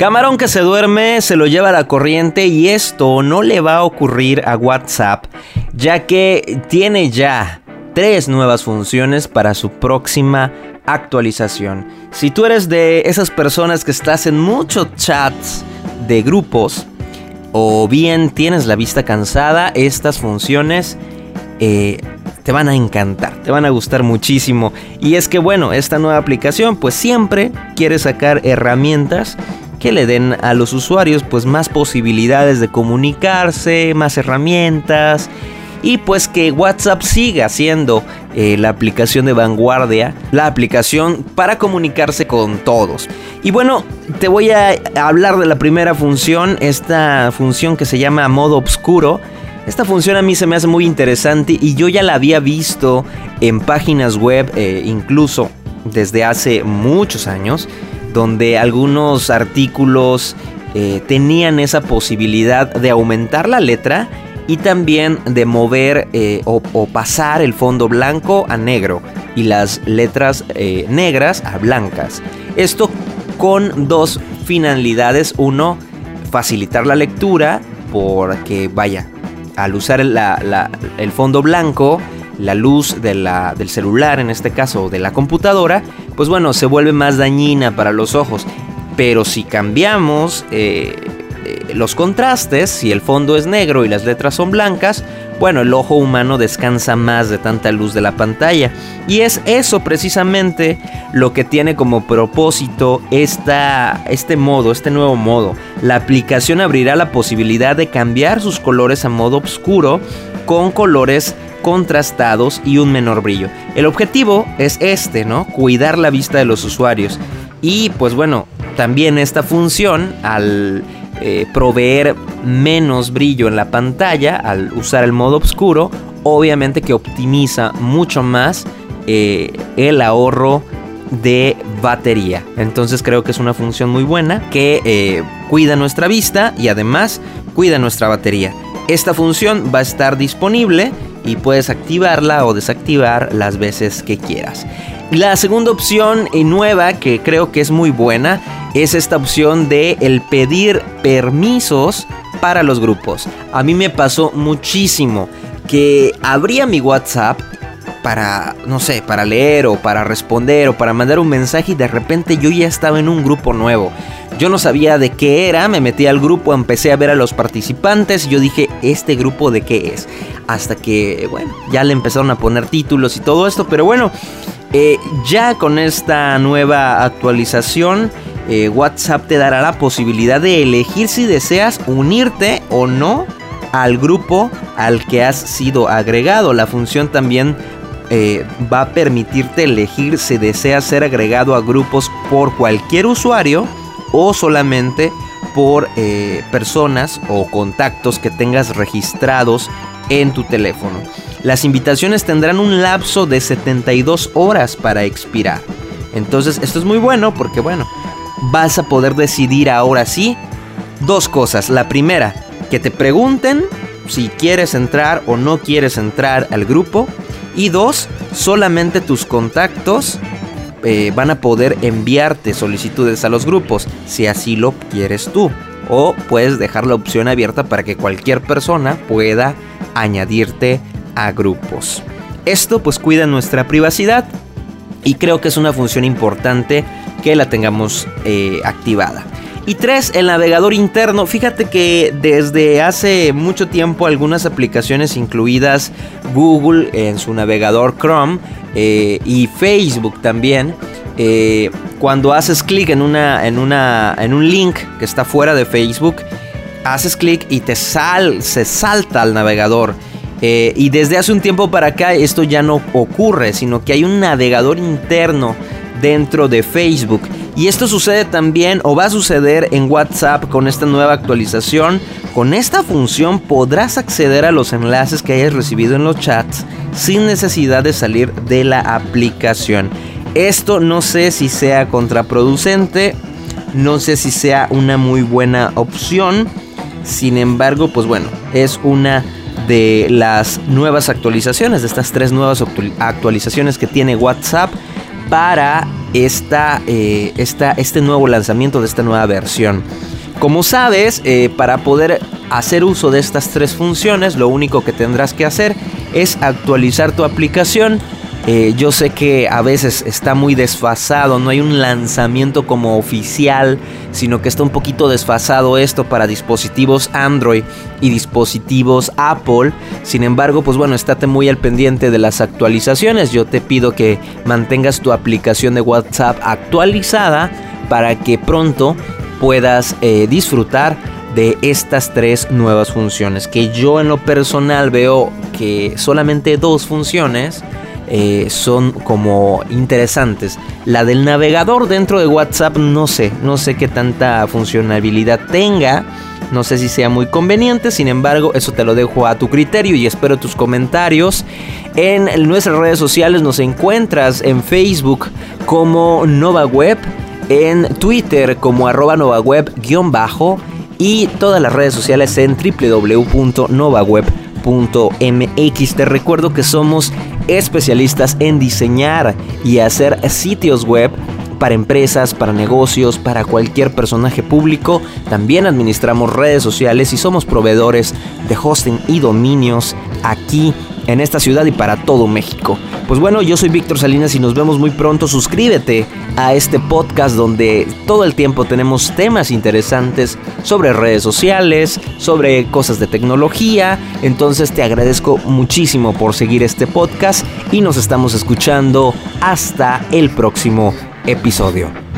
Camarón que se duerme se lo lleva la corriente y esto no le va a ocurrir a WhatsApp, ya que tiene ya tres nuevas funciones para su próxima actualización. Si tú eres de esas personas que estás en muchos chats de grupos, o bien tienes la vista cansada, estas funciones eh, te van a encantar, te van a gustar muchísimo. Y es que bueno, esta nueva aplicación pues siempre quiere sacar herramientas que le den a los usuarios pues más posibilidades de comunicarse, más herramientas y pues que WhatsApp siga siendo eh, la aplicación de vanguardia, la aplicación para comunicarse con todos. Y bueno, te voy a hablar de la primera función, esta función que se llama modo oscuro. Esta función a mí se me hace muy interesante y yo ya la había visto en páginas web eh, incluso desde hace muchos años, donde algunos artículos eh, tenían esa posibilidad de aumentar la letra y también de mover eh, o, pasar el fondo blanco a negro y las letras eh, negras a blancas. Esto con dos finalidades. Uno, facilitar la lectura porque vaya, al usar el fondo blanco, la luz del celular en este caso, de la computadora, pues bueno, se vuelve más dañina para los ojos. Pero si cambiamos eh, eh, los contrastes, si el fondo es negro y las letras son blancas, bueno, el ojo humano descansa más de tanta luz de la pantalla. Y es eso precisamente lo que tiene como propósito esta, este modo, este nuevo modo. La aplicación abrirá la posibilidad de cambiar sus colores a modo oscuro con colores contrastados y un menor brillo. El objetivo es este, ¿no? Cuidar la vista de los usuarios. Y pues bueno, también esta función al eh, proveer menos brillo en la pantalla al usar el modo oscuro, obviamente que optimiza mucho más eh, el ahorro de batería. Entonces creo que es una función muy buena que eh, cuida nuestra vista y además cuida nuestra batería. Esta función va a estar disponible y puedes activarla o desactivar las veces que quieras. La segunda opción nueva que creo que es muy buena es esta opción de el pedir permisos para los grupos. A mí me pasó muchísimo que abría mi WhatsApp para, no sé, para leer o para responder o para mandar un mensaje y de repente yo ya estaba en un grupo nuevo. Yo no sabía de qué era, me metí al grupo, empecé a ver a los participantes y yo dije, ¿este grupo de qué es? Hasta que, bueno, ya le empezaron a poner títulos y todo esto, pero bueno, eh, ya con esta nueva actualización eh, WhatsApp te dará la posibilidad de elegir si deseas unirte o no al grupo al que has sido agregado. La función también eh, va a permitirte elegir si deseas ser agregado a grupos por cualquier usuario o solamente por personas o contactos que tengas registrados en tu teléfono. Las invitaciones tendrán un lapso de 72 horas para expirar. Entonces esto es muy bueno porque bueno, vas a poder decidir ahora sí dos cosas. La primera, que te pregunten si quieres entrar o no quieres entrar al grupo. Y dos, solamente tus contactos eh, van a poder enviarte solicitudes a los grupos, si así lo quieres tú. O puedes dejar la opción abierta para que cualquier persona pueda añadirte a grupos. Esto pues cuida nuestra privacidad y creo que es una función importante que la tengamos eh, activada. Y tres, el navegador interno. Fíjate que desde hace mucho tiempo algunas aplicaciones incluidas Google en su navegador Chrome eh, y Facebook también. Eh, cuando haces clic en, una, en, una, en un link que está fuera de Facebook, haces clic y te sal, se salta al navegador. y desde hace un tiempo para acá esto ya no ocurre, sino que hay un navegador interno dentro de Facebook. Y esto sucede también o va a suceder en WhatsApp con esta nueva actualización. Con esta función podrás acceder a los enlaces que hayas recibido en los chats sin necesidad de salir de la aplicación. Esto no sé si sea contraproducente, no sé si sea una muy buena opción. Sin embargo, pues bueno, es una de las nuevas actualizaciones, de estas tres nuevas actualizaciones que tiene WhatsApp para esta, eh, esta, este nuevo lanzamiento de esta nueva versión. Como sabes, eh, para poder hacer uso de estas tres funciones, lo único que tendrás que hacer es actualizar tu aplicación. Eh, yo sé que a veces está muy desfasado, no hay un lanzamiento como oficial, sino que está un poquito desfasado esto para dispositivos Android y dispositivos Apple. Sin embargo, pues bueno, estate muy al pendiente de las actualizaciones. Yo te pido que mantengas tu aplicación de WhatsApp actualizada para que pronto puedas eh, disfrutar de estas tres nuevas funciones que yo en lo personal veo que solamente dos funciones eh, son como interesantes. La del navegador dentro de WhatsApp no sé, no sé qué tanta funcionalidad tenga. No sé si sea muy conveniente, sin embargo, eso te lo dejo a tu criterio y espero tus comentarios. En nuestras redes sociales nos encuentras en Facebook como Nova Web en Twitter como arroba novaweb-bajo y todas las redes sociales en www.novaweb.mx. Te recuerdo que somos especialistas en diseñar y hacer sitios web para empresas, para negocios, para cualquier personaje público. También administramos redes sociales y somos proveedores de hosting y dominios aquí en esta ciudad y para todo México. Pues bueno, yo soy Víctor Salinas y nos vemos muy pronto. Suscríbete a este podcast donde todo el tiempo tenemos temas interesantes sobre redes sociales, sobre cosas de tecnología. Entonces te agradezco muchísimo por seguir este podcast y nos estamos escuchando hasta el próximo episodio.